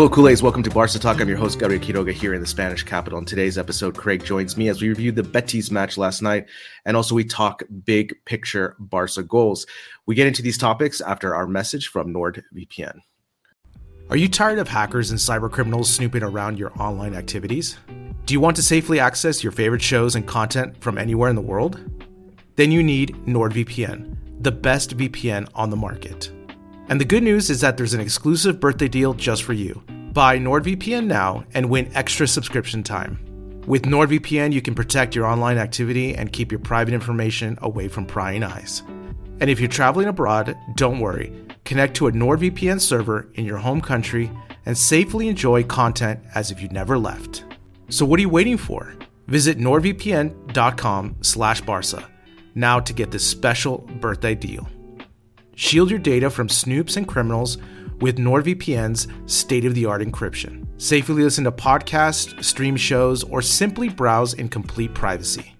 Hello, Culers. Welcome to Barca Talk. I'm your host, Gabriel Quiroga, here in the Spanish capital. In today's episode, Craig joins me as we review the Betis match last night, and also we talk big picture Barca goals. We get into these topics after our message from NordVPN. Are you tired of hackers and cybercriminals snooping around your online activities? Do you want to safely access your favorite shows and content from anywhere in the world? Then you need NordVPN, the best VPN on the market. And the good news is that there's an exclusive birthday deal just for you. Buy NordVPN now and win extra subscription time. With NordVPN, you can protect your online activity and keep your private information away from prying eyes. And if you're traveling abroad, don't worry. Connect to a NordVPN server in your home country and safely enjoy content as if you never left. So what are you waiting for? Visit nordvpn.com slash barca now to get this special birthday deal. Shield your data from snoops and criminals with NordVPN's state of the art encryption. Safely listen to podcasts, stream shows, or simply browse in complete privacy.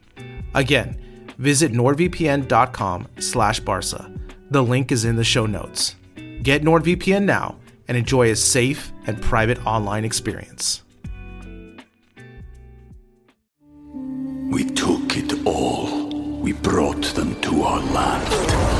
Again, visit nordvpn.com slash barca. The link is in the show notes. Get NordVPN now and enjoy a safe and private online experience. we took it all. We brought them to our land.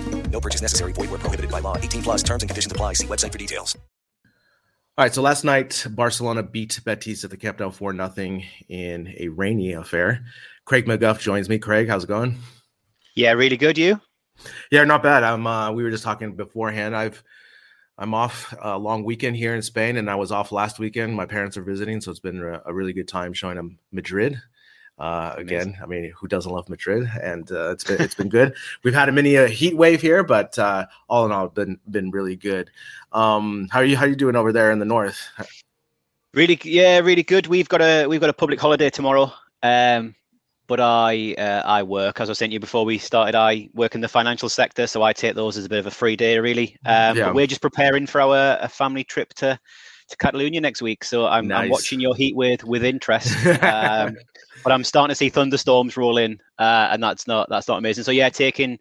No purchase necessary. Void where prohibited by law. 18 plus terms and conditions apply. See website for details. All right, so last night Barcelona beat Betis at the Camp Nou 4 nothing in a rainy affair. Craig McGuff joins me. Craig, how's it going? Yeah, really good. You? Yeah, not bad. I'm. Uh, we were just talking beforehand. I've. I'm off a long weekend here in Spain, and I was off last weekend. My parents are visiting, so it's been a, a really good time showing them Madrid. Uh, again, I mean, who doesn't love Madrid? And uh, it's been it's been good. We've had a mini uh, heat wave here, but uh, all in all, been been really good. Um, how are you? How are you doing over there in the north? Really? Yeah, really good. We've got a we've got a public holiday tomorrow. Um, but I uh, I work as I sent you before we started. I work in the financial sector, so I take those as a bit of a free day, really. Um, Yeah. But we're just preparing for our a family trip to to Catalonia next week, so I'm, I'm watching your heat with with interest. But I'm starting to see thunderstorms roll in, uh, and that's not that's not amazing. So yeah, taking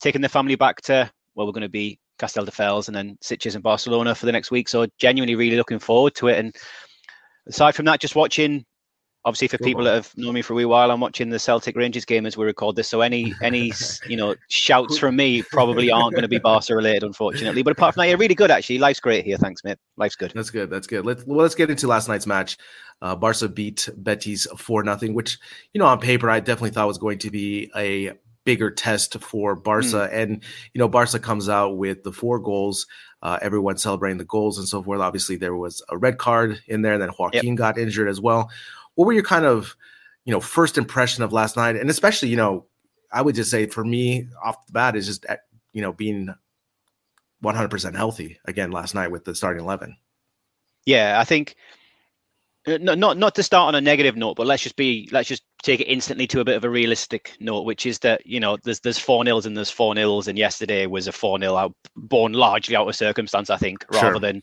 taking the family back to well, we're going to be Castelldefels and then Sitges and Barcelona for the next week. So genuinely, really looking forward to it. And aside from that, just watching. Obviously, for people that have known me for a wee while, I'm watching the Celtic Rangers game as we record this. So any any you know shouts from me probably aren't going to be Barca related, unfortunately. But apart from that, you're really good actually. Life's great here. Thanks, mate. Life's good. That's good. That's good. Let's well, let's get into last night's match. Uh, Barca beat Betis four nothing, which you know on paper I definitely thought was going to be a bigger test for Barca. And you know Barca comes out with the four goals uh, everyone celebrating the goals and so forth. Obviously, there was a red card in there, and then Joaquin yep. got injured as well. What were your kind of, you know, first impression of last night, and especially, you know, I would just say for me off the bat is just eh, you know being 100% healthy again last night with the starting 11. Yeah, I think uh, not not not to start on a negative note, but let's just be let's just take it instantly to a bit of a realistic note, which is that you know there's there's four nils and there's four nils, and yesterday was a four nil out born largely out of circumstance, I think, rather sure. than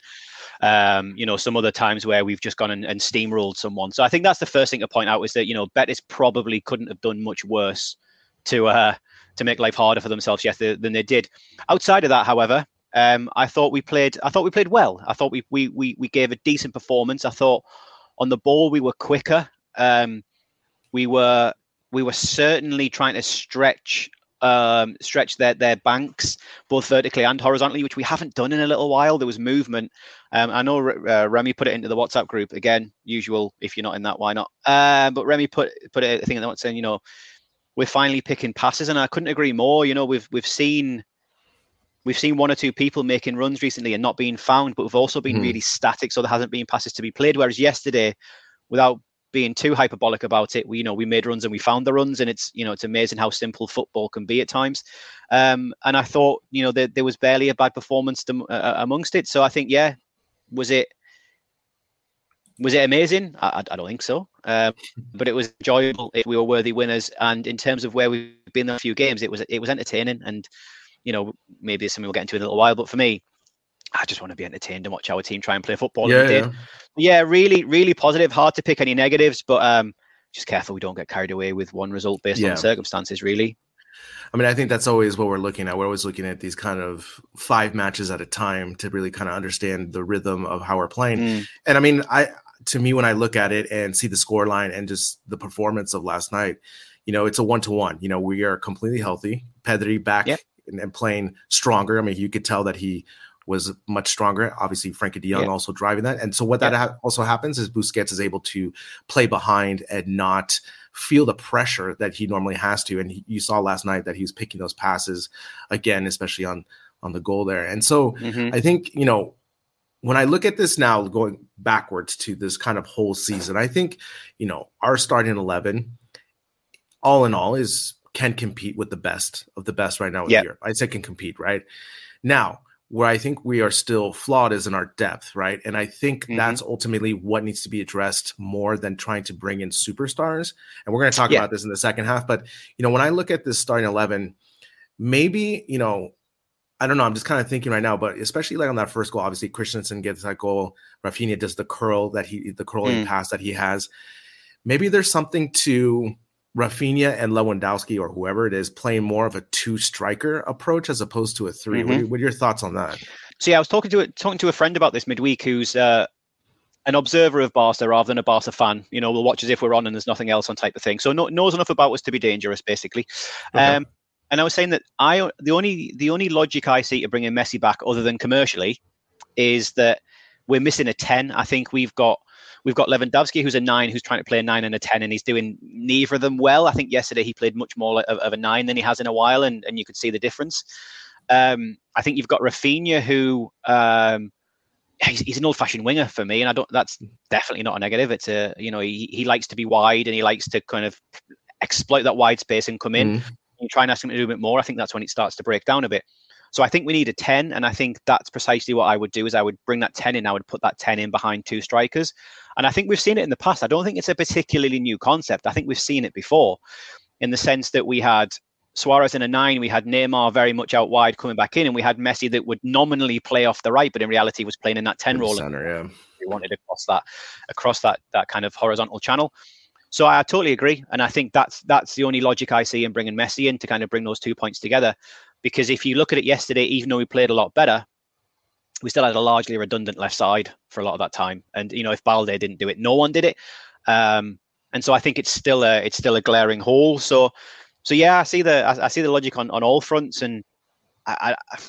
um, you know some other times where we've just gone and, and, steamrolled someone. So I think that's the first thing to point out is that you know Betis probably couldn't have done much worse to uh, to make life harder for themselves yesterday than they did. Outside of that, however, um, I thought we played. I thought we played well. I thought we we we we gave a decent performance. I thought on the ball we were quicker. Um, we were we were certainly trying to stretch um, stretch their their banks both vertically and horizontally, which we haven't done in a little while. There was movement. Um, I know uh, Remy put it into the WhatsApp group again. Usual, if you're not in that, why not? Uh, but Remy put put it, I think in the saying, you know, we're finally picking passes, and I couldn't agree more. You know, we've we've seen we've seen one or two people making runs recently and not being found, but we've also been mm. really static, so there hasn't been passes to be played. Whereas yesterday, without being too hyperbolic about it, we you know we made runs and we found the runs, and it's you know it's amazing how simple football can be at times. Um, and I thought you know there, there was barely a bad performance to, uh, amongst it. So I think yeah, was it was it amazing? I, I don't think so. Um, but it was enjoyable. If we were worthy winners, and in terms of where we've been in a few games, it was it was entertaining and you know, maybe it's something we'll get into in a little while. But for me, I just want to be entertained and watch our team try and play football. Yeah, yeah. yeah, really, really positive. Hard to pick any negatives, but um, just careful we don't get carried away with one result based yeah. on circumstances. Really. I mean, I think that's always what we're looking at. We're always looking at these kind of five matches at a time to really kind of understand the rhythm of how we're playing. Mm. And I mean, I to me when I look at it and see the score line and just the performance of last night, you know, it's a one to one. You know, we are completely healthy. Pedri back yep and, and, playing stronger. I mean, you could tell that he was much stronger. Obviously, Frenkie De Jong yeah. also driving that. And so what yeah. that ha- also happens is Busquets is able to play behind and not feel the pressure that he normally has to. And he, you saw last night that he was picking those passes again, especially on on the goal there. And so mm-hmm. I think you know when I look at this now, going backwards to this kind of whole season, I think you know our starting eleven, all in all, is can compete with the best of the best right now in Europe. I say can compete, right? Now, where I think we are still flawed is in our depth, right? And I think mm-hmm. that's ultimately what needs to be addressed more than trying to bring in superstars. And we're going to talk yeah. about this in the second half. But, you know, when I look at this starting 11, maybe, you know, I don't know. I'm just kind of thinking right now, but especially like on that first goal, obviously Christensen gets that goal. Raphinha does the curl that he, the curling mm. pass that he has. Maybe there's something to Raphinha and Lewandowski or whoever it is playing more of a two striker approach as opposed to a 3 mm-hmm. what, what, are your thoughts on that? So yeah, I was talking to a, talking to a friend about this midweek who's uh, an observer of Barca rather than a Barca fan. You know, we'll watch as if we're on and there's nothing else on type of thing. So no, knows enough about us to be dangerous, basically. Okay. Um, and I was saying that I the only the only logic I see to bringing Messi back, other than commercially, is that we're missing a ten. I think we've got We've got Lewandowski, who's a nine, who's trying to play a nine and a 10, and he's doing neither of them well. I think yesterday he played much more of, of a nine than he has in a while, and, and you could see the difference. Um, I think you've got Raphinha, who um, he's, he's an old-fashioned winger for me, and I don't. That's definitely not a negative. It's a you know he, he likes to be wide and he likes to kind of exploit that wide space and come in. Mm. You try and ask him to do a bit more. I think that's when it starts to break down a bit. So I think we need a 10, and I think that's precisely what I would do is I would bring that 10 in, I would put that 10 in behind two strikers. And I think we've seen it in the past. I don't think it's a particularly new concept. I think we've seen it before in the sense that we had Suarez in a nine, we had Neymar very much out wide coming back in, and we had Messi that would nominally play off the right, but in reality was playing in that 10 role. Center, yeah. We wanted across that across that that kind of horizontal channel. So I totally agree, and I think that's that's the only logic I see in bringing Messi in to kind of bring those two points together. Because if you look at it yesterday, even though we played a lot better, we still had a largely redundant left side for a lot of that time. And you know, if Balde didn't do it, no one did it. Um, and so I think it's still a it's still a glaring hole. So so yeah, I see the I, I see the logic on, on all fronts, and I, I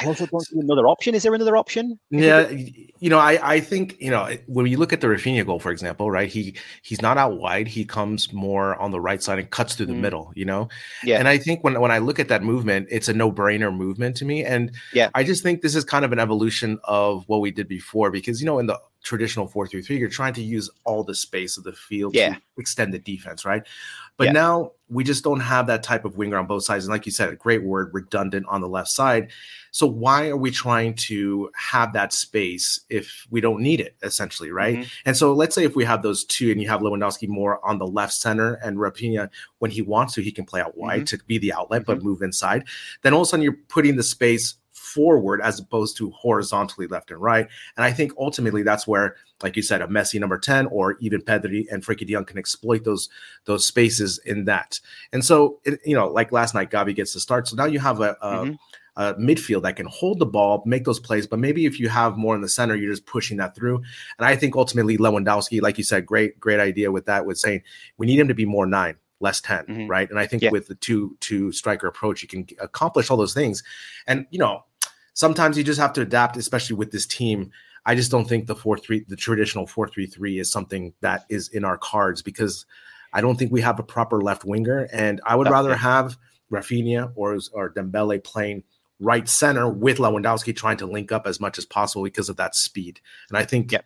I also don't see another option. Is there another option? Yeah, you know, I I think you know when you look at the Raphinha goal, for example, right? He he's not out wide. He comes more on the right side and cuts through the mm. middle. You know, yeah. And I think when when I look at that movement, it's a no brainer movement to me. And yeah, I just think this is kind of an evolution of what we did before because you know in the traditional 4-3-3 you're trying to use all the space of the field yeah. to extend the defense right but yeah. now we just don't have that type of winger on both sides and like you said a great word redundant on the left side so why are we trying to have that space if we don't need it, essentially, right? Mm-hmm. And so let's say if we have those two and you have Lewandowski more on the left center and Raphinha, when he wants to, he can play out wide mm-hmm. to be the outlet, mm-hmm. but move inside. Then all of a sudden you're putting the space forward as opposed to horizontally left and right. And I think ultimately that's where, like you said, a Messi number 10 or even Pedri and Frenkie de Jong can exploit those those spaces in that. And so, it, you know, like last night, Gavi gets the start. So now you have a, a mm-hmm uh, midfield that can hold the ball, make those plays. But maybe if you have more in the center, you're just pushing that through. And I think ultimately Lewandowski, like you said, great, great idea with that, with saying we need him to be more nine, less 10, mm-hmm. right? And I think yeah. with the two two striker approach, you can accomplish all those things. And you know, sometimes you just have to adapt, especially with this team. I just don't think the four three, the traditional four three three, is something that is in our cards because I don't think we have a proper left winger, and I would rather have Raphinha or or Dembele playing right center with Lewandowski trying to link up as much as possible because of that speed. And I think, yeah.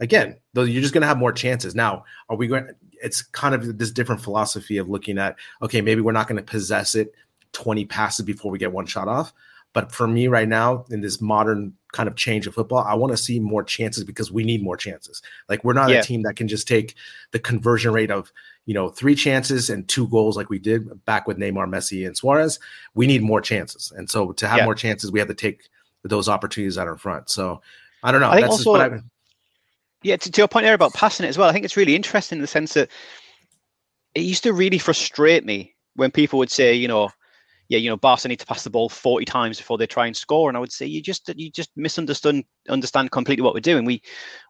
again, though you're just going to have more chances. Now, are we going? It's kind of this different philosophy of looking at okay, maybe we're not going to possess it 20 passes before we get one shot off. But for me right now, in this modern kind of change of football, I want to see more chances because we need more chances. Like we're not yeah. a team that can just take the conversion rate of you know, three chances and two goals like we did back with Neymar, Messi, and Suarez. We need more chances. And so to have yeah. more chances, we have to take those opportunities out in front. So I don't know. I think That's also, yeah, to, to your point there about passing it as well, I think it's really interesting in the sense that it used to really frustrate me when people would say, you know, yeah, you know, Barca need to pass the ball 40 times before they try and score. And I would say you just you just misunderstand understand completely what we're doing. We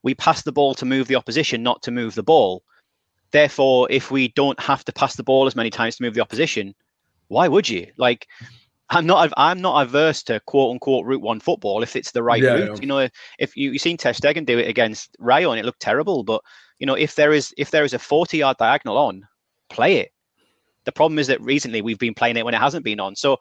we pass the ball to move the opposition, not to move the ball. Therefore, if we don't have to pass the ball as many times to move the opposition, why would you? Like, I'm not I'm not averse to quote unquote route one football if it's the right yeah, route. Yeah. You know, if you you seen Ter Stegen do it against Rayo and it looked terrible, but you know if there is if there is a 40 yard diagonal on, play it. The problem is that recently we've been playing it when it hasn't been on. So,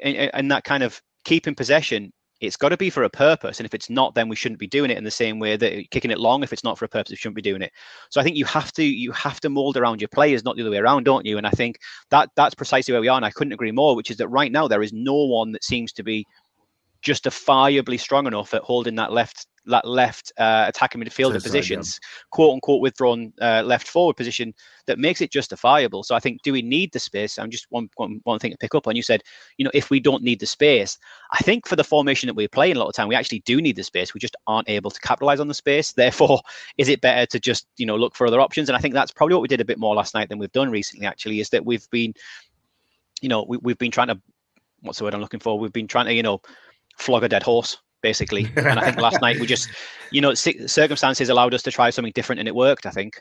and that kind of keeping possession it's got to be for a purpose. And if it's not, then we shouldn't be doing it in the same way that kicking it long. If it's not for a purpose, we shouldn't be doing it. So I think you have to you have to mold around your players, not the other way around, don't you? And I think that that's precisely where we are. And I couldn't agree more. Which is that right now there is no one that seems to be justifiably strong enough at holding that left that left uh, attacking midfielder positions, right, yeah. quote unquote withdrawn uh, left forward position that makes it justifiable. So I think, do we need the space? I'm just one, one, one thing to pick up on. You said, you know, if we don't need the space, I think for the formation that we're playing a lot of time, we actually do need the space. We just aren't able to capitalize on the space. Therefore, is it better to just, you know, look for other options? And I think that's probably what we did a bit more last night than we've done recently, actually, is that we've been, you know, we, we've been trying to, what's the word I'm looking for? We've been trying to, you know, flog a dead horse basically. And I think last night we just, you know, circumstances allowed us to try something different, and it worked. I think.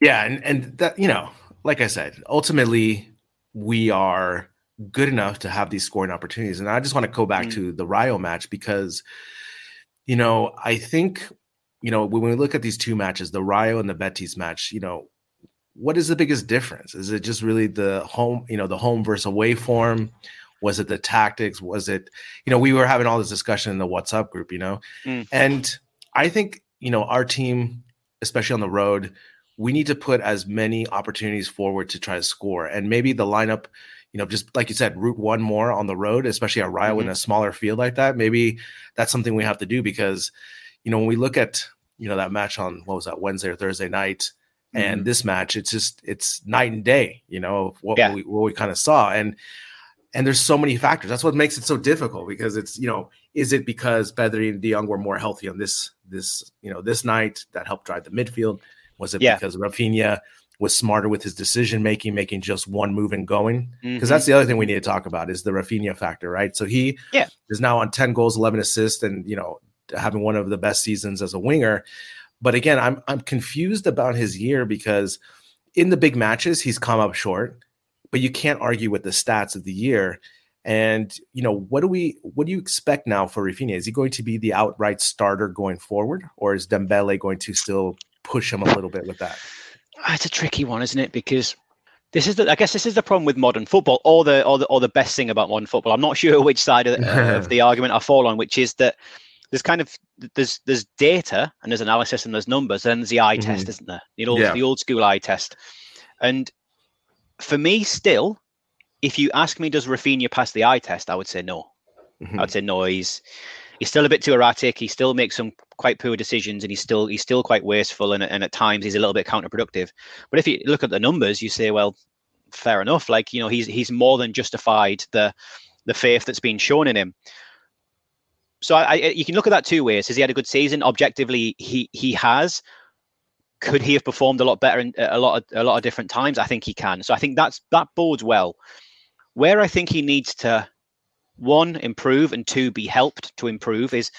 Yeah, and and that you know, like I said, ultimately we are good enough to have these scoring opportunities, and I just want to go back mm. to the Rayo match because, you know, I think, you know, when we look at these two matches, the Rayo and the Betis match, you know, what is the biggest difference? Is it just really the home, you know, the home versus away form? Was it the tactics? Was it, you know, we were having all this discussion in the WhatsApp group, you know, mm. and I think, you know, our team, especially on the road, we need to put as many opportunities forward to try to score. And maybe the lineup, you know, just like you said, route one more on the road, especially at Rayo mm-hmm. in a smaller field like that. Maybe that's something we have to do because, you know, when we look at, you know, that match on what was that Wednesday or Thursday night, and mm-hmm. this match, it's just it's night and day, you know, what yeah. we what we kind of saw. And and there's so many factors. That's what makes it so difficult because it's you know is it because Pedri and De Jong were more healthy on this this you know this night that helped drive the midfield? Was it yeah. because Raphinha was smarter with his decision making, making just one move and going? Because mm-hmm. that's the other thing we need to talk about is the Raphinha factor, right? So he yeah. is now on ten goals, eleven assists, and you know having one of the best seasons as a winger. But again, I'm I'm confused about his year because in the big matches he's come up short but you can't argue with the stats of the year. And you know, what do we what do you expect now for Raphinha? Is he going to be the outright starter going forward, or is Dembele going to still push him a little bit with that? Ah, it's a tricky one, isn't it? Because this is the, I guess this is the problem with modern football, or the or the or the best thing about modern football. I'm not sure which side of, uh, of the argument I fall on, which is that there's kind of there's there's data and there's analysis and there's numbers, and there's the eye mm-hmm. test, isn't there? The old yeah. the old school eye test. And for me, still, if you ask me, does Raphinha pass the eye test? I would say no. Mm-hmm. I'd say no. He's he's still a bit too erratic. He still makes some quite poor decisions, and he's still he's still quite wasteful, and, and at times he's a little bit counterproductive. But if you look at the numbers, you say, well, fair enough. Like you know, he's he's more than justified the the faith that's been shown in him. So I, I, you can look at that two ways. Has he had a good season? Objectively, he he has could he have performed a lot better in a lot of a lot of different times? I think he can. So I think that's that bodes well. Where I think he needs to one improve and two be helped to improve is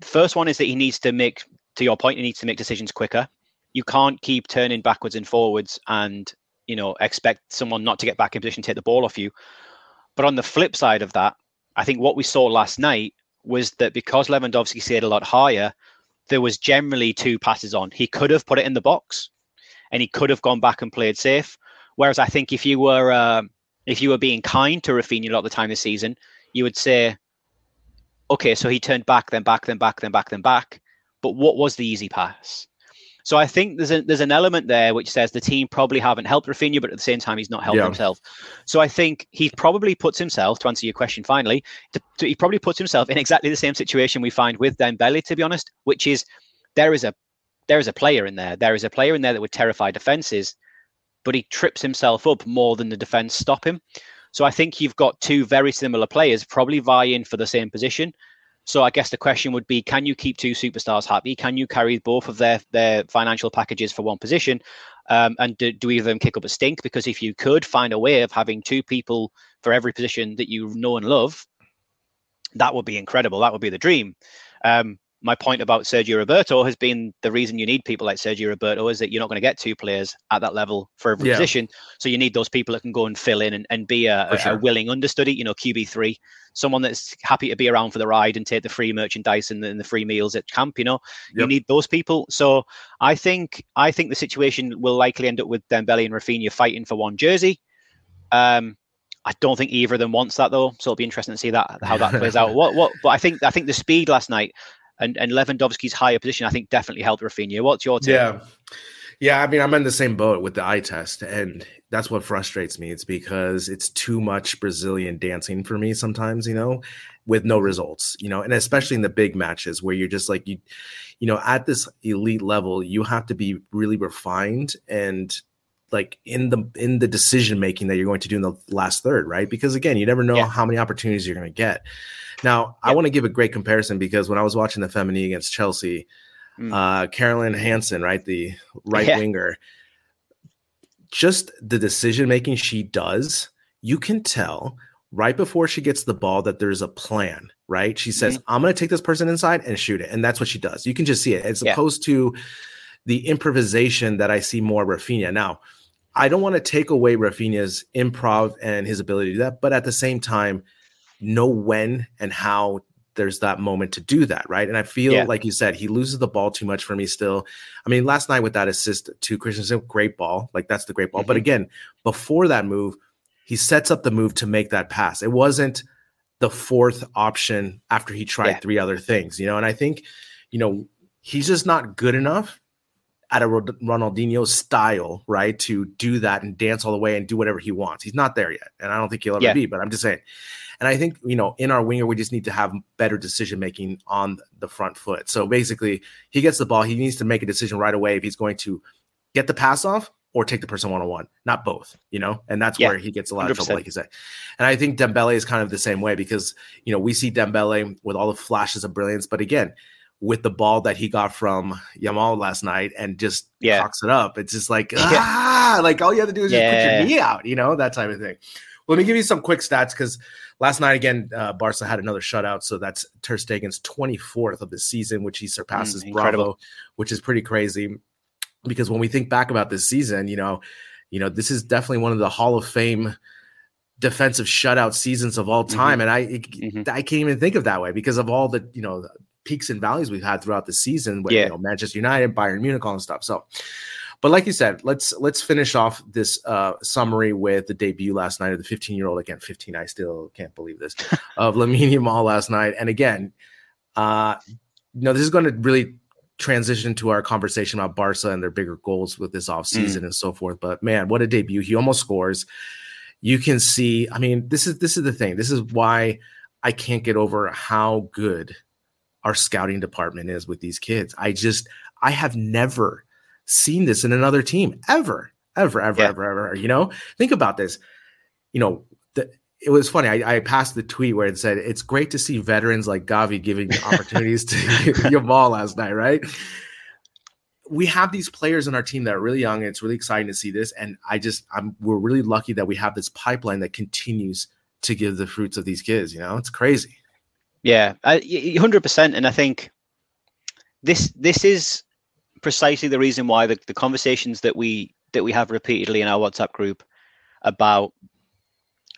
first one is that he needs to make to your point he needs to make decisions quicker. You can't keep turning backwards and forwards and you know expect someone not to get back in position to take the ball off you. But on the flip side of that, I think what we saw last night was that because Lewandowski stayed a lot higher, there was generally two passes on. He could have put it in the box, and he could have gone back and played safe. Whereas I think if you were uh, if you were being kind to Raphinha a lot of the time this season, you would say, okay, so he turned back, then back, then back, then back, then back. But what was the easy pass? So I think there's a, there's an element there which says the team probably haven't helped Raphinha, but at the same time he's not helped yeah. himself. So I think he probably puts himself, to answer your question finally, to, to, he probably puts himself in exactly the same situation we find with Dembele, to be honest, which is there is a there is a player in there. There is a player in there that would terrify defenses, but he trips himself up more than the defense stop him. So I think you've got two very similar players probably vying for the same position. So I guess the question would be, can you keep two superstars happy? Can you carry both of their their financial packages for one position? Um, and do, do either of them kick up a stink? Because if you could find a way of having two people for every position that you know and love, that would be incredible. That would be the dream. Um, my point about Sergio Roberto has been the reason you need people like Sergio Roberto is that you're not going to get two players at that level for every yeah. position. So you need those people that can go and fill in and, and be a, sure. a, willing understudy, you know, QB3, someone that's happy to be around for the ride and take the free merchandise and the, and the free meals at camp, you know, yep. you need those people. So I think, I think the situation will likely end up with Dembele and Raphinha fighting for one jersey. Um, I don't think either of them wants that though, so it'll be interesting to see that how that plays out. What what? But I think I think the speed last night and and Lewandowski's higher position, I think, definitely helped Raphinha. What's your take? Yeah. Yeah, I mean, I'm in the same boat with the eye test, and that's what frustrates me. It's because it's too much Brazilian dancing for me sometimes, you know, with no results, you know, and especially in the big matches where you're just like you, you know, at this elite level, you have to be really refined and like in the in the decision making that you're going to do in the last third, right? Because again, you never know yeah. how many opportunities you're going to get. Now, I want to give a great comparison because when I was watching the Femení against Chelsea, mm. uh, Caroline Hansen, right, the right yeah. winger, just the decision making she does, you can tell right before she gets the ball that there's a plan, right? She says, mm-hmm. I'm going to take this person inside and shoot it. And that's what she does. You can just see it as yeah. opposed to the improvisation that I see more Raphinha. Now, I don't want to take away Raphinha's improv and his ability to do that, but at the same time, know when and how there's that moment to do that, right? And I feel yeah. like you said, he loses the ball too much for me still. I mean, last night with that assist to Christensen, great ball. Like that's the great ball. Mm-hmm. But again, before that move, he sets up the move to make that pass. It wasn't the fourth option after he tried yeah. three other things, you know? And I think, you know, he's just not good enough at a Ronaldinho style, right? To do that and dance all the way and do whatever he wants. He's not there yet. And I don't think he'll ever yeah. be, but I'm just saying. And I think, you know, in our winger, we just need to have better decision making on the front foot. So basically, he gets the ball. He needs to make a decision right away if he's going to get the pass off or take the person one on one, not both, you know? And that's yeah, where he gets a lot 100%. of trouble, like you said. And I think Dembele is kind of the same way because, you know, we see Dembele with all the flashes of brilliance, but again, with the ball that he got from Yamal last night and just yeah. cocks it up. It's just like, ah, yeah. like all you have to do is yeah. just put your knee out, you know, that type of thing. Well, Let me give you some quick stats because last night again, uh, Barca had another shutout, so that's Ter Stegen's 24th of the season, which he surpasses mm, Bravo, which is pretty crazy. Because when we think back about this season, you know, you know, this is definitely one of the Hall of Fame defensive shutout seasons of all time, mm-hmm. and I mm-hmm. I can't even think of that way because of all the you know peaks and valleys we've had throughout the season with yeah. you know Manchester United, Bayern Munich, all and stuff. So, but like you said, let's let's finish off this uh, summary with the debut last night of the 15 year old again. 15, I still can't believe this of Lamine Yamal last night, and again, uh, you know this is going to really transition to our conversation about Barca and their bigger goals with this offseason mm. and so forth. But man, what a debut! He almost scores you can see i mean this is this is the thing this is why i can't get over how good our scouting department is with these kids i just i have never seen this in another team ever ever ever yeah. ever ever you know think about this you know the, it was funny. I, I, passed the tweet where it said it's great to see veterans like Gavi giving opportunities to Yamal last night, right? we have these players in our team that are really young. And it's really exciting to see this. And I just, I'm, we're really lucky that we have this pipeline that continues to give the fruits of these kids. You know, it's crazy. Yeah, hundred percent. And I think this, this is precisely the reason why the, the conversations that we, that we have repeatedly in our WhatsApp group about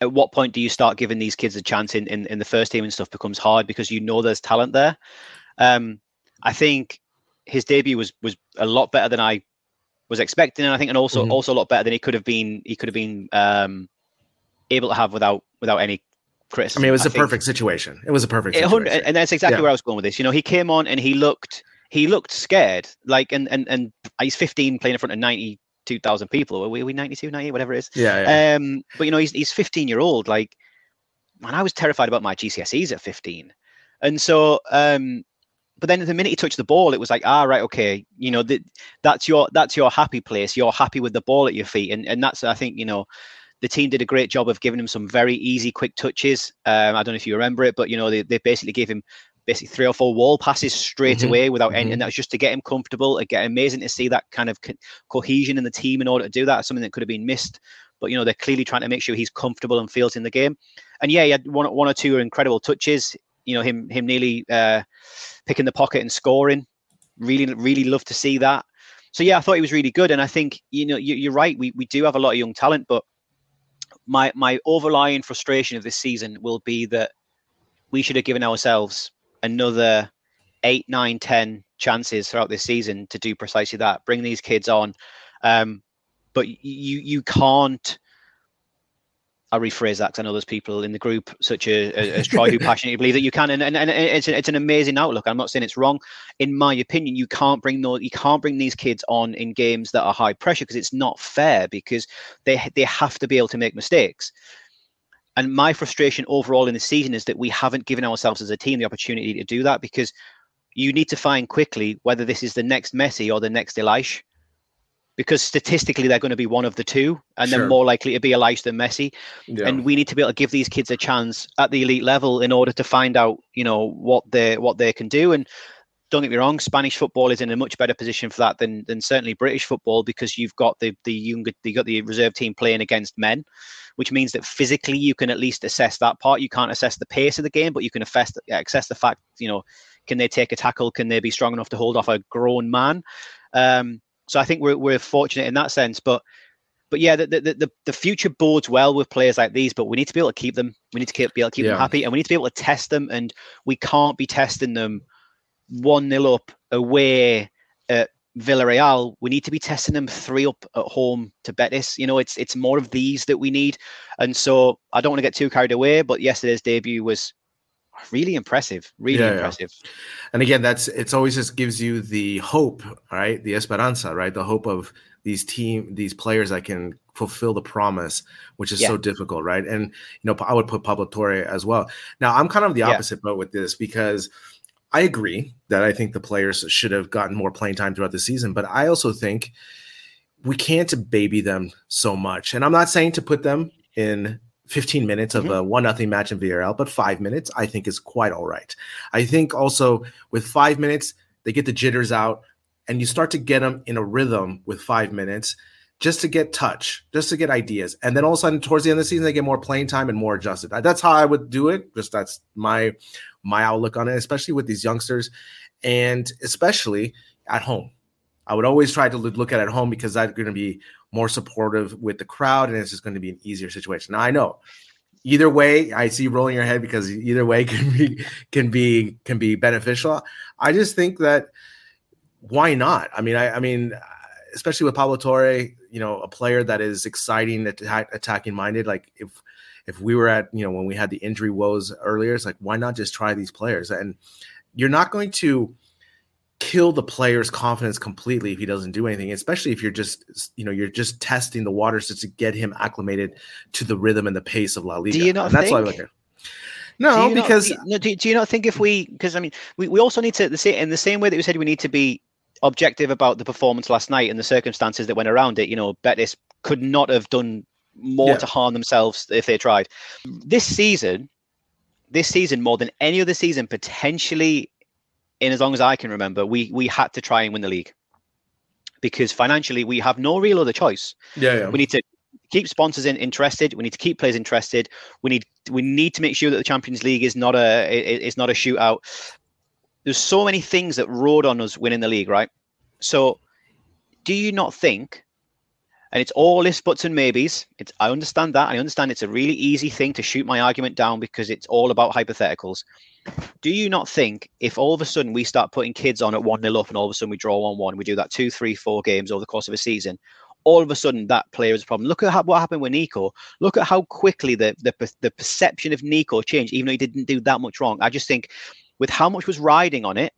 at what point do you start giving these kids a chance in, in, in the first team and stuff becomes hard because you know there's talent there. Um, I think his debut was was a lot better than I was expecting, and I think, and also mm-hmm. also a lot better than he could have been. He could have been um, able to have without without any criticism. I mean, it was I a think. perfect situation. It was a perfect situation. and that's exactly yeah. where I was going with this. You know, he came on and he looked he looked scared, like, and and and he's 15 playing in front of 92,000 people. Are we, are we 92, 98, whatever it is? Yeah, yeah. Um, but you know, he's he's 15 year old. Like, man, I was terrified about my GCSEs at 15, and so um, but then the minute he touched the ball, it was like, ah, right, okay, you know, that that's your that's your happy place. You're happy with the ball at your feet, and and that's I think you know, the team did a great job of giving him some very easy, quick touches. Um, I don't know if you remember it, but you know, they, they basically gave him basically three or four wall passes straight mm-hmm. away without any, mm-hmm. and that's just to get him comfortable. Again, amazing to see that kind of co- cohesion in the team in order to do that. Something that could have been missed, but you know, they're clearly trying to make sure he's comfortable and feels in the game. And yeah, he had one, one or two incredible touches. You know, him him nearly. Uh, picking the pocket and scoring. Really, really love to see that. So yeah, I thought he was really good, and I think you know you, are right. We we do have a lot of young talent, but my my overlying frustration of this season will be that we should have given ourselves another eight, nine, ten chances throughout this season to do precisely that. Bring these kids on, um, but you you can't I'll rephrase that because I know there's people in the group such as, as Troy who passionately believe that you can, and, and, and it's, it's an amazing outlook. I'm not saying it's wrong. In my opinion, you can't bring no, you can't bring these kids on in games that are high pressure because it's not fair because they they have to be able to make mistakes. And my frustration overall in the season is that we haven't given ourselves as a team the opportunity to do that because you need to find quickly whether this is the next Messi or the next Elish because statistically they're going to be one of the two, and sure. they're more likely to be Elias than Messi. Yeah. And we need to be able to give these kids a chance at the elite level in order to find out, you know, what they what they can do. And don't get me wrong, Spanish football is in a much better position for that than than certainly British football because you've got the the younger you got the reserve team playing against men, which means that physically you can at least assess that part. You can't assess the pace of the game, but you can assess access the fact, you know, can they take a tackle? Can they be strong enough to hold off a grown man? Um, so I think we're we're fortunate in that sense. But but yeah, the, the the the future bodes well with players like these. But we need to be able to keep them. We need to keep, be able to keep yeah. them happy, and we need to be able to test them. And we can't be testing them one nil up away at Villarreal. We need to be testing them three up at home to Betis. You know, it's it's more of these that we need. And so I don't want to get too carried away. But yesterday's debut was really impressive really yeah, impressive. Yeah. and again that's it's always just gives you the hope right? The esperanza right? The hope of these team these players that can fulfill the promise which is yeah. so difficult right? And you know i would put pablo torre as well. Now i'm kind of the opposite boat with this because i agree that i think the players should have gotten more playing time throughout the season but i also think we can't baby them so much. And i'm not saying to put them in 15 minutes of mm-hmm. a one nothing match in VRL, but five minutes I think is quite all right. I think also with five minutes they get the jitters out, and you start to get them in a rhythm with five minutes, just to get touch, just to get ideas, and then all of a sudden towards the end of the season they get more playing time and more adjusted. That's how I would do it. Just that's my my outlook on it, especially with these youngsters, and especially at home. I would always try to look at it at home because that's going to be more supportive with the crowd and it's just going to be an easier situation. Now I know either way, I see rolling your head because either way can be can be can be beneficial. I just think that why not? I mean, I, I mean, especially with Pablo Torre, you know, a player that is exciting, attack, attacking minded. Like if if we were at you know when we had the injury woes earlier, it's like why not just try these players? And you're not going to kill the player's confidence completely if he doesn't do anything, especially if you're just, you know, you're just testing the waters just to get him acclimated to the rhythm and the pace of La Liga. Do you not and that's think? why I look at no, because not, do, you, do, do, you not think if we because I mean we, we also need to the same in the same way that we said we need to be objective about the performance last night and the circumstances that went around it. You know, Betis could not have done more yeah. to harm themselves if they tried. This season, this season more than any other season, potentially in as long as I can remember, we we had to try and win the league because financially we have no real other choice. Yeah, yeah. we need to keep sponsors in, interested. We need to keep players interested. We need we need to make sure that the Champions League is not a is not a shootout. There's so many things that rode on us winning the league, right? So, do you not think? And it's all ifs, buts, and maybes. It's I understand that. I understand it's a really easy thing to shoot my argument down because it's all about hypotheticals. Do you not think if all of a sudden we start putting kids on at 1 0 up and all of a sudden we draw 1 1, we do that two, three, four games over the course of a season, all of a sudden that player is a problem. Look at how, what happened with Nico. Look at how quickly the, the, the perception of Nico changed, even though he didn't do that much wrong. I just think with how much was riding on it,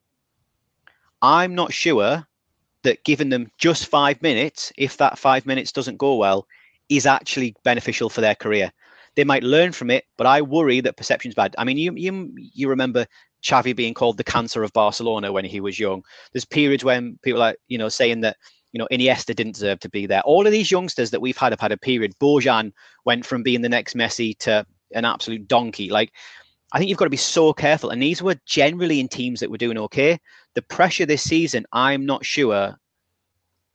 I'm not sure that giving them just five minutes, if that five minutes doesn't go well, is actually beneficial for their career. They might learn from it, but I worry that perception's bad. I mean, you you you remember Xavi being called the cancer of Barcelona when he was young. There's periods when people are, you know, saying that, you know, Iniesta didn't deserve to be there. All of these youngsters that we've had have had a period. Bojan went from being the next Messi to an absolute donkey. Like, I think you've got to be so careful. And these were generally in teams that were doing okay. The pressure this season, I'm not sure.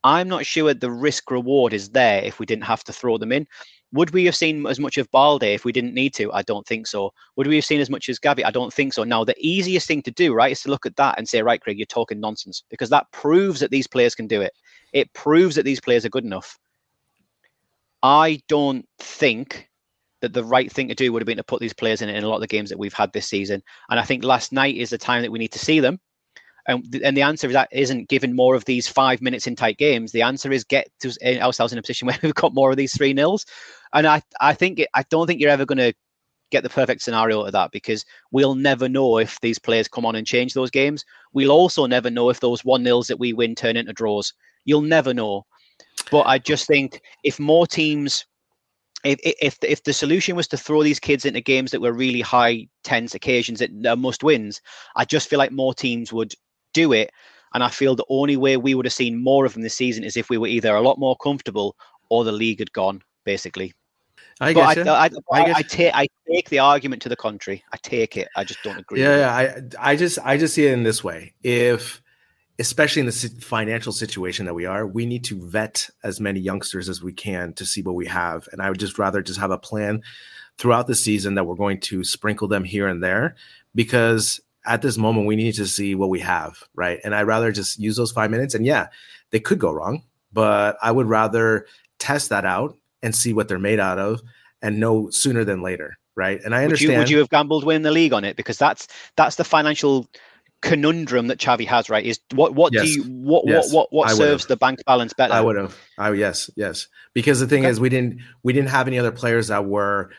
I'm not sure the risk reward is there if we didn't have to throw them in. Would we have seen as much of Balde if we didn't need to? I don't think so. Would we have seen as much as Gavi? I don't think so. Now, the easiest thing to do, right, is to look at that and say, right, Craig, you're talking nonsense because that proves that these players can do it. It proves that these players are good enough. I don't think that the right thing to do would have been to put these players in in a lot of the games that we've had this season. And I think last night is the time that we need to see them and, and the answer is that isn't given more of these five minutes in tight games. The answer is get to, eh, ourselves in a position where we've got more of these three nils. And I, I think, I don't think you're ever going to get the perfect scenario of that because we'll never know if these players come on and change those games. We'll also never know if those one nils that we win turn into draws. You'll never know. But I just think if more teams if, if if the solution was to throw these kids into games that were really high tense occasions that are must wins, I just feel like more teams would do it. And I feel the only way we would have seen more of them this season is if we were either a lot more comfortable or the league had gone, basically. I but guess I, I, I, I, take I take the argument to the contrary. I take it. I just don't agree. Yeah, yeah. I I just I just see it in this way. If especially in the financial situation that we are, we need to vet as many youngsters as we can to see what we have. And I would just rather just have a plan throughout the season that we're going to sprinkle them here and there because at this moment we need to see what we have, right? And I'd rather just use those five minutes. And yeah, they could go wrong, but I would rather test that out and see what they're made out of and know sooner than later, right? And I understand. Would you, would you have gambled win the league on it? Because that's that's the financial conundrum that Xavi has, right? Is what what yes. do you what yes. what what what serves the bank balance better? I would have. I yes yes because the thing okay. is we didn't we didn't have any other players that were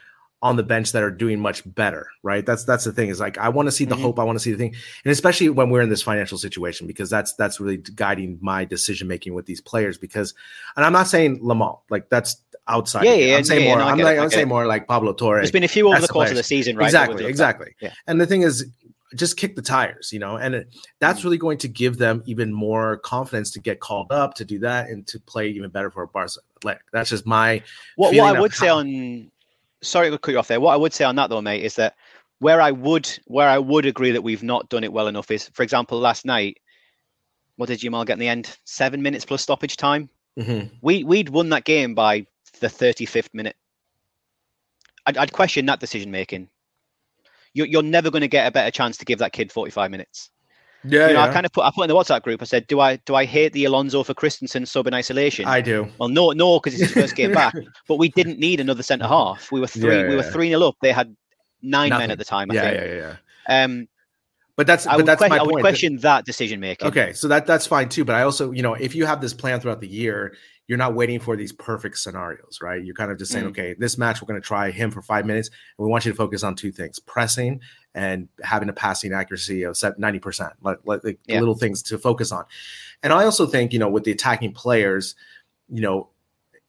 on the bench that are doing much better, right? That's that's the thing is like I want to see the mm-hmm. hope, I want to see the thing, and especially when we're in this financial situation because that's that's really guiding my decision making with these players. Because, and I'm not saying Lamine, like that's outside. Yeah, yeah. I'm saying yeah, more. No, I'm like I'm saying more like Pablo Torres. There's been a few over the course players. of the season, right? Exactly, exactly. Yeah. And the thing is, just kick the tires, you know, and it, that's mm. really going to give them even more confidence to get called up to do that and to play even better for Barca. Like that's just my. What, what I would how- say on sorry to cut you off there. What I would say on that though, mate, is that where I would where I would agree that we've not done it well enough is, for example, last night, what did Yamal get in the end? Seven minutes plus stoppage time. Mm-hmm. We we'd won that game by the thirty fifth minute. I'd, I'd, question that decision making. You're, you're never going to get a better chance to give that kid forty five minutes. Yeah, you know, yeah. I kind of put I put in the WhatsApp group. I said, "Do I do I hate the Alonso for Christensen sub in isolation?" I do. Well, no, no, because it's his first game back. But we didn't need another centre half. We were three. Yeah, we were yeah. three nil up. They had nine men at the time. I yeah, think. yeah, yeah, yeah. Um, But that's I but would, that's que- my I would question that decision making. Okay, so that that's fine too. But I also, you know, if you have this plan throughout the year, you're not waiting for these perfect scenarios, right? You're kind of just saying, Mm. okay, this match we're going to try him for five minutes, and we want you to focus on two things: pressing and having a passing accuracy of ninety percent, like, like Yeah. little things to focus on. And I also think, you know, with the attacking players, you know,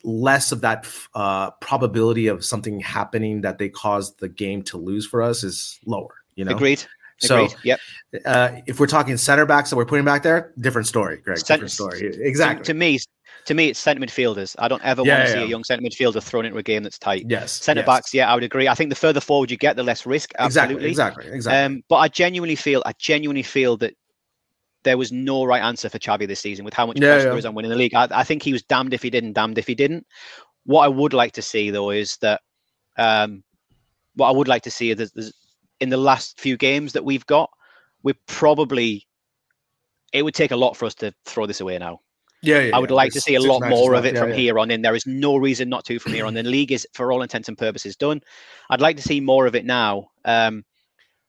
less of that uh, probability of something happening that they caused the game to lose for us is lower. You know, Agreed. So Agreed. Yep. uh, if we're talking center backs that we're putting back there, different story, Greg. Cent- different story. To, Exactly. to me, to me, it's centre midfielders. I don't ever Yeah, want to yeah, see yeah. a young centre midfielder thrown into a game that's tight. yes. Centre yes. backs, yeah, I would agree. I think the further forward you get, the less risk. Absolutely. Exactly. Exactly. Exactly. Um, but I genuinely feel, I genuinely feel that there was no right answer for Xavi this season with how much pressure there is on winning the league. I, I think he was damned if he didn't, damned if he didn't. What I would like to see though is that, um, what I would like to see is in the last few games that we've got, we're probably. It would take a lot for us to throw this away now. Yeah, yeah. I would yeah. like to see a lot more of it from here on in. There is no reason not to from here on. The league is, for all intents and purposes, done. I'd like to see more of it now. Um,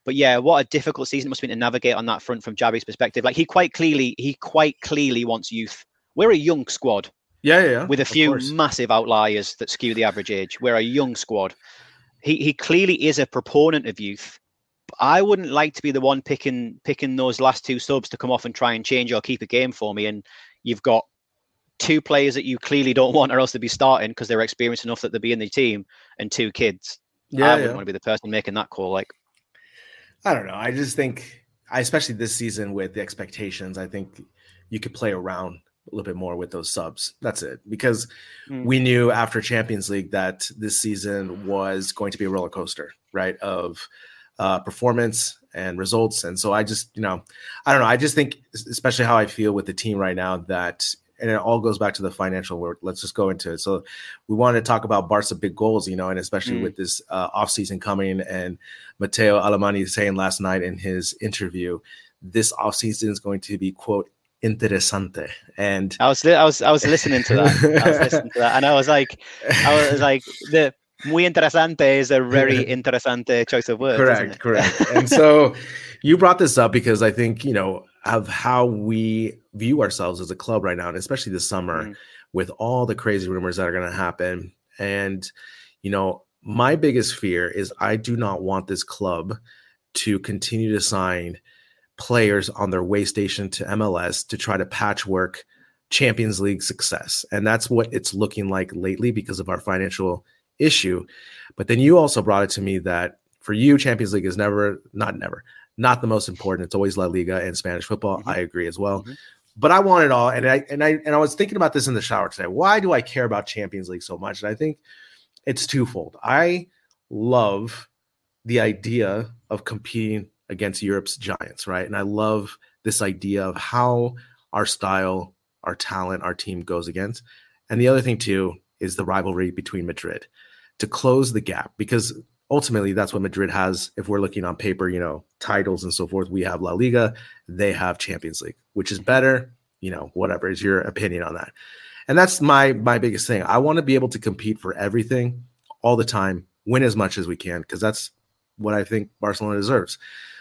but yeah, what a difficult season it must have been to navigate on that front from Xavi's perspective. Like he quite clearly, he quite clearly wants youth. We're a young squad yeah, yeah. with a few massive outliers that skew the average age. We're a young squad. He he clearly is a proponent of youth. I wouldn't like to be the one picking picking those last two subs to come off and try and change or keep a game for me. And you've got two players that you clearly don't want or else to be starting because they're experienced enough that they'll be in the team, and two kids. Yeah, I wouldn't yeah. want to be the person making that call. Like, I don't know. I just think, I especially this season with the expectations, I think you could play around a little bit more with those subs. That's it. Because Mm. we knew after Champions League that this season was going to be a roller coaster, right? Of uh, performance and results. And so I just, you know, I don't know. I just think, especially how I feel with the team right now, that, and it all goes back to the financial work. Let's just go into it. So we wanted to talk about Barca big goals, you know, and especially Mm. with this uh, offseason coming and Mateu Alemany saying last night in his interview, this offseason is going to be, quote, interesante. And I was I was I was listening to that. I was listening to that, and I was like, I was like, the muy interesante is a very interesante choice of words. correct, correct. and so you brought this up because I think, you know, of how we view ourselves as a club right now, and especially this summer Mhm. with all the crazy rumors that are going to happen. And, you know, my biggest fear is I do not want this club to continue to sign players on their way station to MLS to try to patchwork Champions League success. And that's what it's looking like lately because of our financial issue. But then you also brought it to me that for you, Champions League is never, not never, not the most important. It's always La Liga and Spanish football. Mhm. I agree as well. Mhm. But I want it all, and I and I and I was thinking about this in the shower today. Why do I care about Champions League so much? And I think it's twofold. I love the idea of competing against Europe's giants, right? And I love this idea of how our style, our talent, our team goes against. And the other thing too is the rivalry between Madrid to close the gap because ultimately that's what Madrid has. If we're looking on paper, you know, titles and so forth, we have La Liga, they have Champions League, which is better, you know, whatever is your opinion on that. And that's my my biggest thing. I want to be able to compete for everything all the time, win as much as we can because that's what I think Barcelona deserves.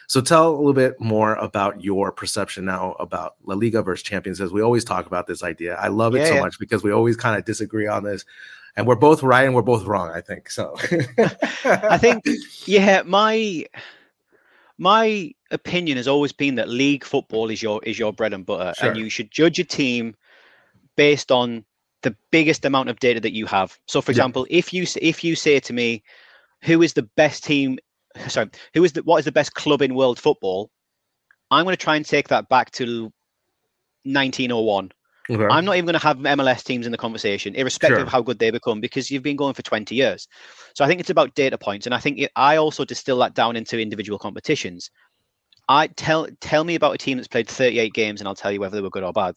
So tell a little bit more about your perception now about La Liga versus Champions as we always talk about this idea. I love it Yeah, so yeah. much because we always kind of disagree on this and we're both right and we're both wrong, I think. So I think, yeah, my my opinion has always been that league football is your is your bread and butter, and you should judge a team based on the biggest amount of data that you have. So, for Yeah. example, if you if you say to me, who is the best team? Sorry, who is the what is the best club in world football? I'm going to try and take that back to 1901. Okay. I'm not even going to have MLS teams in the conversation, irrespective Sure. of how good they become, because you've been going for 20 years. So I think it's about data points, and I think it, I also distill that down into individual competitions. I tell tell me about a team that's played 38 games, and I'll tell you whether they were good or bad.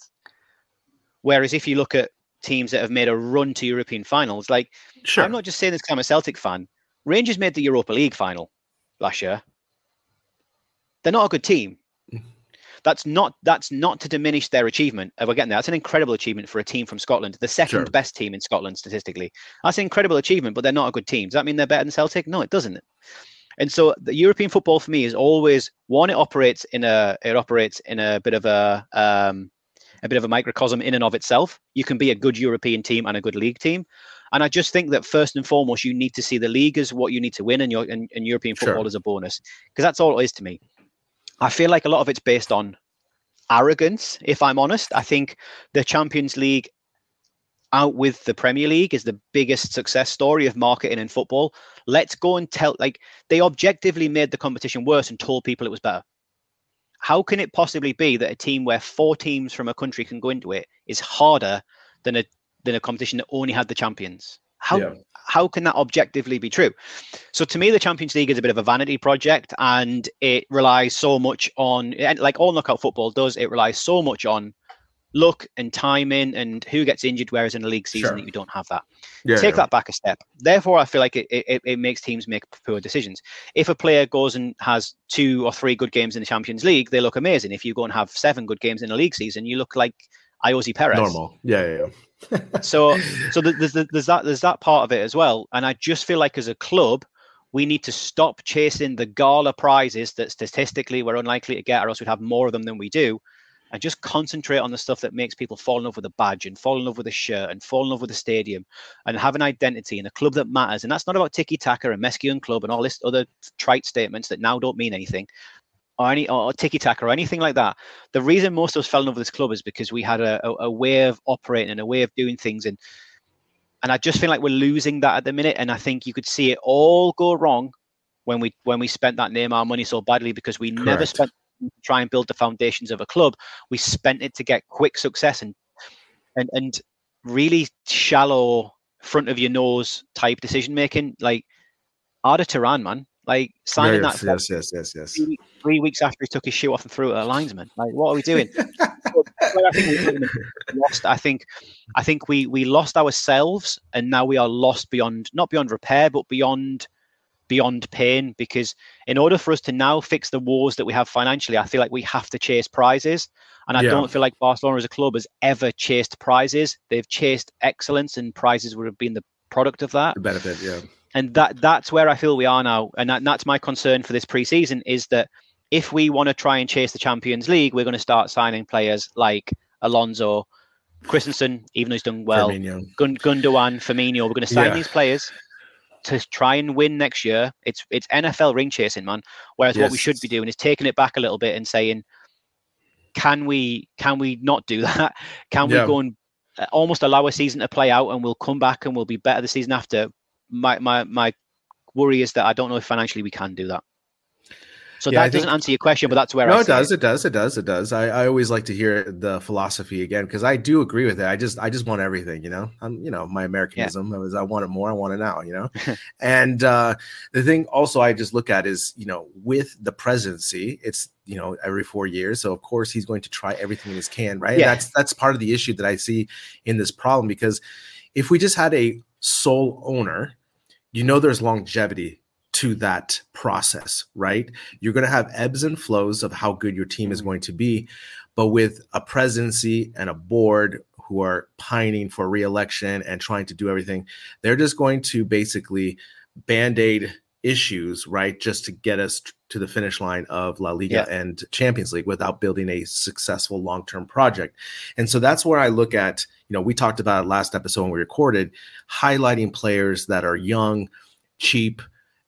Whereas if you look at teams that have made a run to European finals, like sure. I'm not just saying this 'cause I'm a Celtic fan. Rangers made the Europa League final last year. They're not a good team. That's not that's not to diminish their achievement of getting there. That's an incredible achievement for a team from Scotland, the second Sure. best team in Scotland statistically. That's an incredible achievement, but they're not a good team. Does that mean they're better than Celtic? No, it doesn't. And so the European football for me is always one. It operates in a it operates in a bit of a um, a bit of a microcosm in and of itself. You can be a good European team and a good league team. And I just think that first and foremost, you need to see the league as what you need to win, and your and, and European Sure. football as a bonus, because that's all it is to me. I feel like a lot of it's based on arrogance. If I'm honest, I think the Champions League out with the Premier League is the biggest success story of marketing in football. Let's go and tell like they objectively made the competition worse and told people it was better. How can it possibly be that a team where four teams from a country can go into it is harder than a than a competition that only had the champions? How Yeah. How can that objectively be true? So to me, the Champions League is a bit of a vanity project, and it relies so much on, like all knockout football does, it relies so much on luck and timing and who gets injured. Whereas in a league season, Sure. that you don't have that. Yeah, Take yeah. that back a step. Therefore, I feel like it, it, it makes teams make poor decisions. If a player goes and has two or three good games in the Champions League, they look amazing. If you go and have seven good games in a league season, you look like Iosi Perez Normal. Yeah, yeah, yeah. so so there's, there's that there's that part of it as well and i just feel like as a club we need to stop chasing the gala prizes that statistically we're unlikely to get or else we'd have more of them than we do and just concentrate on the stuff that makes people fall in love with a badge and fall in love with a shirt and fall in love with a stadium and have an identity and a club that matters and that's not about tiki taka and Més que un club and all this other trite statements that now don't mean anything or any or tiki taka or anything like that. The reason most of us fell in love with this club is because we had a, a, a way of operating and a way of doing things, and and I just feel like we're losing that at the minute. And I think you could see it all go wrong when we when we spent that Neymar money so badly because we never spent try and build the foundations of a club. We spent it to get quick success and and and really shallow front of your nose type decision making. Like Arda Turan, man, like signing Yeah, that yes, yes, yes, yes, yes. three, three weeks after he took his shoe off and threw it at a linesman. Like, what are we doing? I think we lost. I think, I think we we lost ourselves, and now we are lost beyond not beyond repair, but beyond beyond pain. Because in order for us to now fix the wars that we have financially, I feel like we have to chase prizes, and I Yeah. don't feel like Barcelona as a club has ever chased prizes. They've chased excellence, and prizes would have been the product of that The benefit, yeah. And that that's where I feel we are now, and that, that's my concern for this preseason is that if we want to try and chase the Champions League, we're going to start signing players like Alonso, Christensen, even though he's done well, Firmino. Gun, Gundogan, Firmino. We're going to sign Yeah. these players to try and win next year. It's it's NFL ring chasing, man. Whereas what we should be doing is taking it back a little bit and saying, can we can we not do that? Can Yeah. we go and uh, almost allow a season to play out and we'll come back and we'll be better the season after? My my my worry is that I don't know if financially we can do that. So Yeah, I that doesn't think- answer your question, but that's where no, I it does. It. does. It does. It does. I, I always like to hear the philosophy again because I do agree with it. I just I just want everything. You know, I'm you know my Americanism is I want it more. I want it now. You know, and uh, the thing also I just look at is you know with the presidency, it's you know every four years, so of course he's going to try everything in his can. Right. Yeah. That's that's part of the issue that I see in this problem because if we just had a sole owner, you know, there's longevity to that process, right? You're going to have ebbs and flows of how good your team is mm-hmm. going to be. But with a presidency and a board who are pining for reelection and trying to do everything, they're just going to basically band aid issues, right? Just to get us to the finish line of La Liga Yeah. and Champions League without building a successful long term project. And so that's where I look at, you know, we talked about it last episode when we recorded, highlighting players that are young, cheap,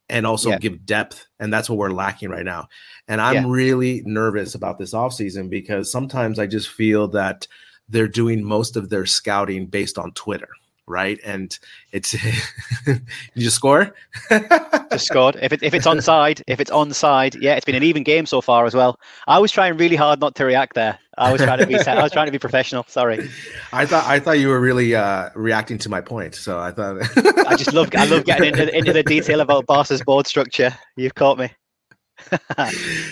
and also Yeah. give depth. And that's what we're lacking right now. And I'm Yeah. really nervous about this offseason because sometimes I just feel that they're doing most of their scouting based on Twitter. Right. And it's you just score. just scored. If it, if it's onside, if it's onside, yeah, it's been an even game so far as well. I was trying really hard not to react there. I was trying to be I was trying to be professional. Sorry. I thought I thought you were really uh, reacting to my point. So I thought I just love I love getting into, into the detail about Barca's board structure. You've caught me.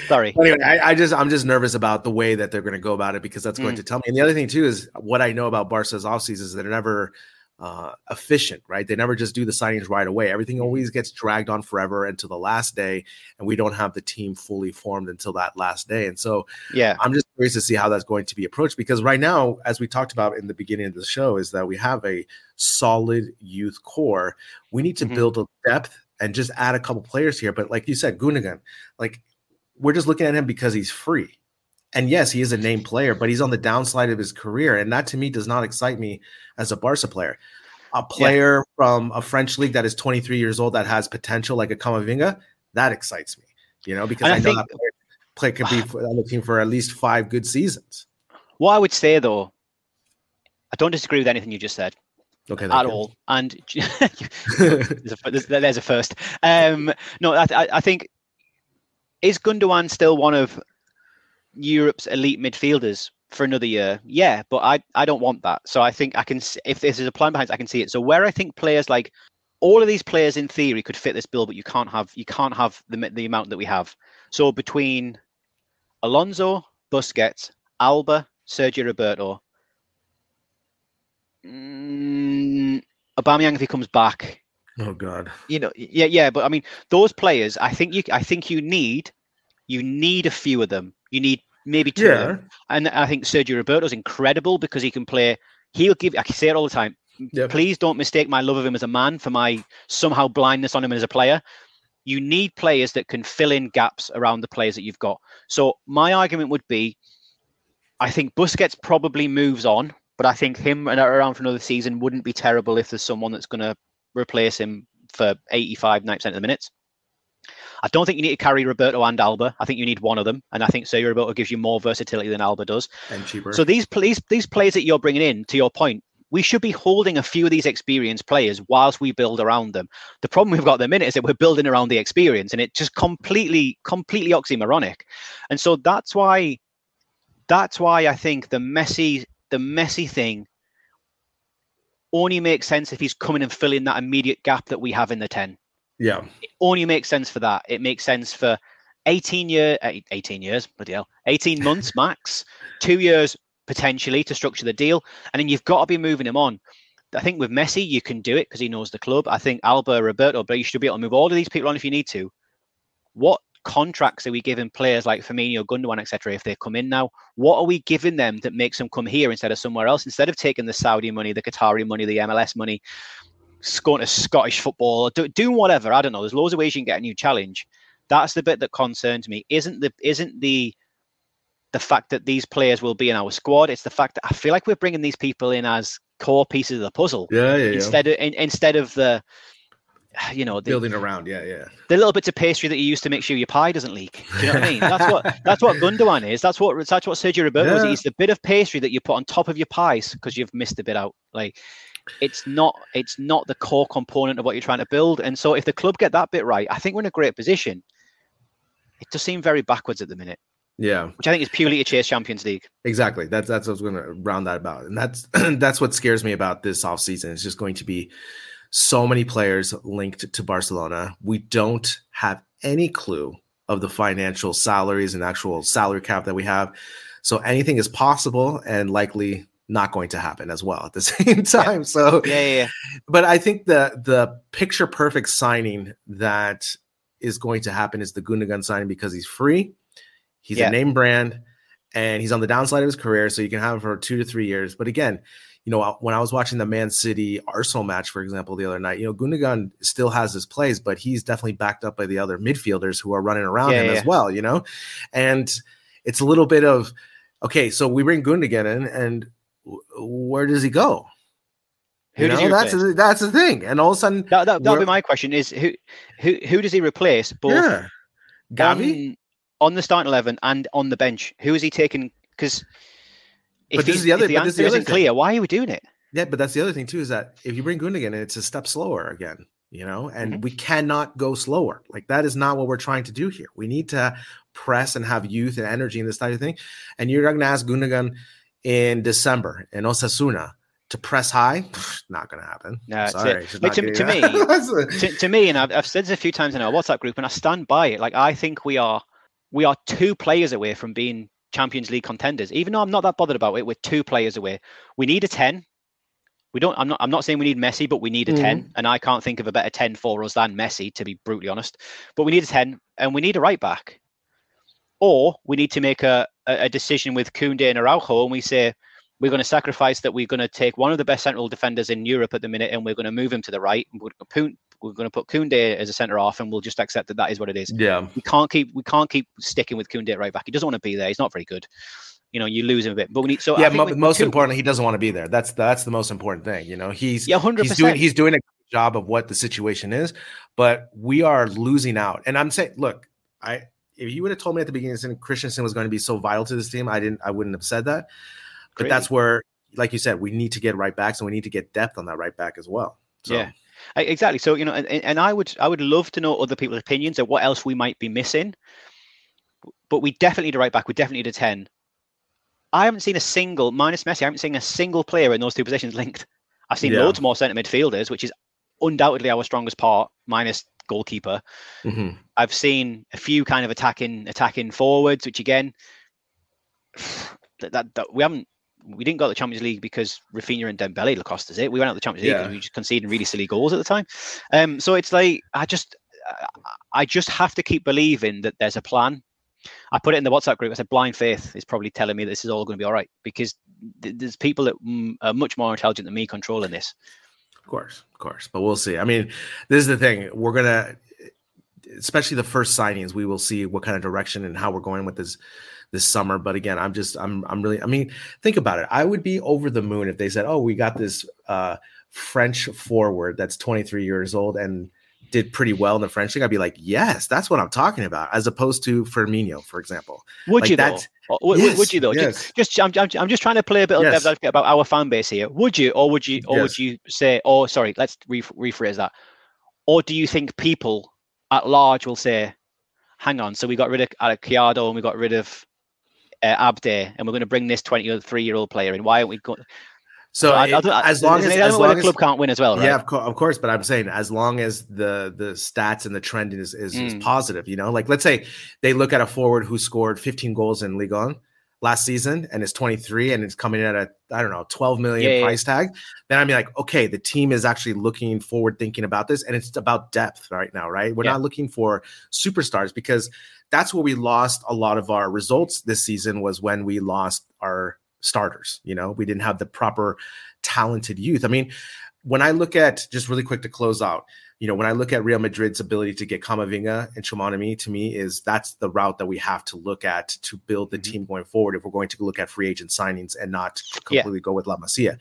Sorry. anyway, I, I just I'm just nervous about the way that they're going to go about it because that's going Mm. to tell me. And the other thing too is what I know about Barca's offseason is they're never uh, efficient, right? They never just do the signings right away. Everything Mm-hmm. always gets dragged on forever until the last day, and we don't have the team fully formed until that last day. And so, Yeah. I'm just curious to see how that's going to be approached because right now, as we talked about in the beginning of the show, is that we have a solid youth core. We need to Mhm. build a depth and just add a couple players here. But like you said, Gundogan, like we're just looking at him because he's free. And yes, he is a named player, but he's on the downside of his career. And that to me does not excite me as a Barca player. A player from a French league that is 23 years old that has potential, like a Kamavinga, that excites me, you know, because I, I know think- that player, player could be for- on the team for at least five good seasons. What I would say though, I don't disagree with anything you just said Okay. at all. And there's, a, there's, there's a first. Um, no, I, I I think is Gundogan still one of Europe's elite midfielders for another year? Yeah, but I, I don't want that. So I think I can if this is a plan behind, it, I can see it. So where I think players like all of these players in theory could fit this bill, but you can't have you can't have the the amount that we have. So between Alonso, Busquets, Alba, Sergio Roberto, mm, Aubameyang if he comes back, oh God. you know, yeah, yeah. But I mean, those players, I think you, I think you need, you need a few of them. You need maybe two. Them. And I think Sergio Roberto's incredible because he can play. He'll give. I can say it all the time. Yep. Please don't mistake my love of him as a man for my somehow blindness on him as a player. You need players that can fill in gaps around the players that you've got. So my argument would be, I think Busquets probably moves on, but I think him around for another season wouldn't be terrible if there's someone that's going to replace him for 85, 90% of the minutes. I don't think you need to carry Roberto and Alba. I think you need one of them, and I think Sergio Roberto gives you more versatility than Alba does. And cheaper. So these these these players that you're bringing in, to your point, we should be holding a few of these experienced players whilst we build around them. The problem we've got at the minute is that we're building around the experience, and it just completely completely oxymoronic. And so that's why that's why I think the Messi the Messi thing only makes sense if he's coming and filling that immediate gap that we have in the 10 yeah. it only makes sense for that. It makes sense for 18 year, eh, 18 years, bloody hell, 18 months max, two years potentially to structure the deal, and then you've got to be moving him on. I think with Messi, you can do it because he knows the club. I think Alba, Roberto, but you should be able to move all of these people on if you need to. What contracts are we giving players like Firmino, Gundogan, etc. If they come in now, what are we giving them that makes them come here instead of somewhere else? Instead of taking the Saudi money, the Qatari money, the MLS money, going to Scottish football, do, doing whatever. I don't know. There's loads of ways you can get a new challenge. That's the bit that concerns me. Isn't the isn't the the fact that these players will be in our squad? It's the fact that I feel like we're bringing these people in as core pieces of the puzzle Yeah. Yeah. yeah. instead of in, instead of the you know the, Building around. Yeah. Yeah. the little bits of pastry that you use to make sure your pie doesn't leak. Do you know what I mean? That's what that's what Gundogan is. That's what that's what Sergio Roberto is. Yeah. He's the bit of pastry that you put on top of your pies because you've missed a bit out. Like it's not it's not the core component of what you're trying to build. And so if the club get that bit right, I think we're in a great position. It does seem very backwards at the minute, Yeah. which I think is purely to chase Champions League. Exactly. That's that's what I was going to round that about, and that's that's what scares me about this offseason. It's just going to be so many players linked to Barcelona. We don't have any clue of the financial salaries and actual salary cap that we have. So anything is possible and likely not going to happen as well at the same time. So Yeah, yeah, yeah. but I think the the picture perfect signing that is going to happen is the Gundogan signing because he's free, he's Yeah. a name brand, and he's on the downside of his career, so you can have him for two to three years. But again, you know, when I was watching the Man City Arsenal match, for example, the other night, you know, Gundogan still has his plays, but he's definitely backed up by the other midfielders who are running around Yeah, him yeah. as well, you know, and it's a little bit of okay, so we bring Gundogan in, and where does he go? Who You know, that's replace? that's the thing, and all of a sudden, That, that, that'll be my question: is who who who does he replace? Both yeah, Gavi. on, on the starting eleven and on the bench. Who is he taking? Because if, this he's- is the other- if the but this is the answer other isn't thing. clear, why are we doing it? Yeah, but that's the other thing too is that if you bring Gundogan, it's a step slower again, you know, and Mhm. we cannot go slower. Like that is not what we're trying to do here. We need to press and have youth and energy and this type of thing. And you're going to ask Gundogan in December in Osasuna to press high. Not going to happen. No, Sorry, it. it's Like, not to- gonna- me- to, to me, and I've, I've said this a few times in our WhatsApp group, and I stand by it. Like I think we are we are two players away from being Champions League contenders. Even though I'm not that bothered about it, we're two players away. We need a ten, We don't. I'm not. I'm not saying we need Messi, but we need a Mm-hmm. ten, and I can't think of a better ten for us than Messi, to be brutally honest. But we need a ten, and we need a right back, or we need to make a a, a decision with Koundé and Araujo, and we say we're going to sacrifice that. We're going to take one of the best central defenders in Europe at the minute, and we're going to move him to the right. and We're, we're going to put Koundé as a centre off, and we'll just accept that that is what it is. Yeah. We can't keep we can't keep sticking with Koundé right back. He doesn't want to be there. He's not very good. You know, you lose him a bit. But we need so I yeah, think mo- most Koun- importantly, he doesn't want to be there. That's that's the most important thing. You know, he's Yeah, 100%. he's doing he's doing a good job of what the situation is, but we are losing out. And I'm saying, look, I if you would have told me at the beginning that Christensen was going to be so vital to this team, I didn't I wouldn't have said that. But that's where, like you said, we need to get right backs and we need to get depth on that right back as well. So, Yeah, exactly. So you know, and, and I would I would love to know other people's opinions of what else we might be missing. But we definitely need a right back. We definitely need a ten. I haven't seen a single minus Messi. I haven't seen a single player in those two positions linked. I've seen Yeah. loads more centre midfielders, which is undoubtedly our strongest part, minus goalkeeper. mhm. I've seen a few kind of attacking attacking forwards, which again, that, that, that we haven't we didn't go to the Champions League because Raphinha and Dembele cost us it. We went out to the Champions League Yeah. because we just conceded really silly goals at the time. Um, so it's like I just I just have to keep believing that there's a plan. I put it in the WhatsApp group. I said blind faith is probably telling me this is all going to be all right because th- there's people that mm, are much more intelligent than me controlling this. Of course, of course. But we'll see. I mean, this is the thing. We're gonna especially the first signings, we will see what kind of direction and how we're going with this this summer. But again, I'm just I'm I'm really I mean, think about it. I would be over the moon if they said, Oh, we got this uh French forward that's 23 years old and did pretty well in the French league. I'd be like, yes, that's what I'm talking about, as opposed to Firmino, for example. Would Like you that's- Or Would, Yes, would you though? yes. Just, just I'm, I'm, I'm just trying to play a bit of Yes. devil's advocate about our fan base here. Would you, or would you, or Yes. would you say, oh, sorry, let's re- rephrase that. Or do you think people at large will say, hang on, so we got rid of Alex Collado and we got rid of uh, Abde, and we're going to bring this 23 year old player in? Why aren't we going? So I, I, it- don't- I, as long as, as long the as club can't win as well, right? Yeah, of, co- of course. But I'm saying as long as the the stats and the trend is is, is Mm. positive, you know, like let's say they look at a forward who scored 15 goals in Ligue 1 last season and is 23 and it's coming in at a I don't know 12 million Yeah, yeah. price tag, then I'd be like, okay, the team is actually looking forward, thinking about this, and it's about depth right now, right? We're Yeah. not looking for superstars because that's where we lost a lot of our results this season was when we lost our starters. You know, we didn't have the proper talented youth. I mean, when I look at just really quick to close out, you know, when I look at Real Madrid's ability to get Kamavinga and Tchouaméni, to me is that's the route that we have to look at to build the mm-hmm. team going forward. If we're going to look at free agent signings and not Yeah. completely go with La Masia,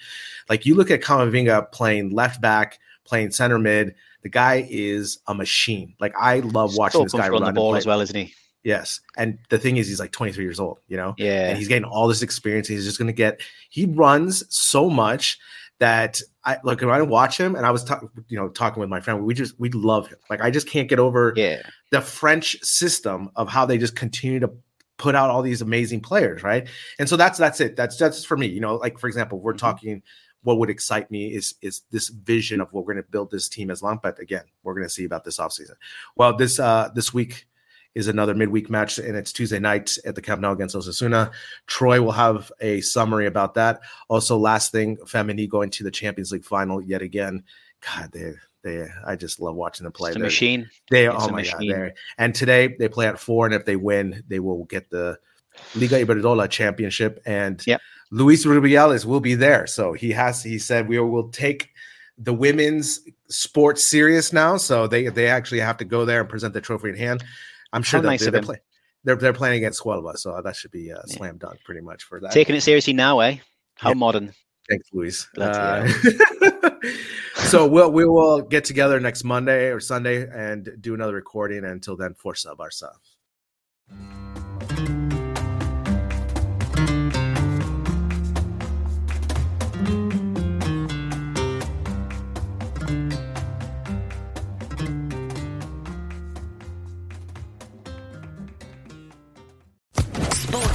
like you look at Kamavinga playing left back, playing center mid, the guy is a machine. Like I love watching So this guy run the ball play. as well, isn't he? Yes. And the thing is, he's like 23 years old, you know? Yeah. And he's getting all this experience. He's just going to get, he runs so much that I look, when I watch him and I was, talking, you know, talking with my friend, we just, we love him. Like, I just can't get over yeah. the French system of how they just continue to put out all these amazing players. Right. And so that's, that's it. That's, that's for me, you know, like, for example, we're Mhm. talking, what would excite me is is this vision of what we're going to build this team as long. But again, we're going to see about this offseason. Well, this uh this week is another midweek match, and it's Tuesday night at the Camp Nou against Osasuna. Troy will have a summary about that. Also, last thing, Femení going to the Champions League final yet again. God, they they I just love watching them play. It's a machine. They It's oh my god, they're and today they play at four, and if they win, they will get the Liga Iberdrola championship. And Yep. Luis Rubiales will be there. So he has he said we will take the women's sports serious now. So they they actually have to go there and present the trophy in hand. I'm sure How they'll- nice they're, they're, play, they're they're playing against Huelva, so that should be a Yeah. slam dunk pretty much for that. Taking it seriously now, eh? How Yeah. modern. Thanks, Luis. Uh, so we'll we will get together next Monday or Sunday and do another recording. And until then, Forza Barca.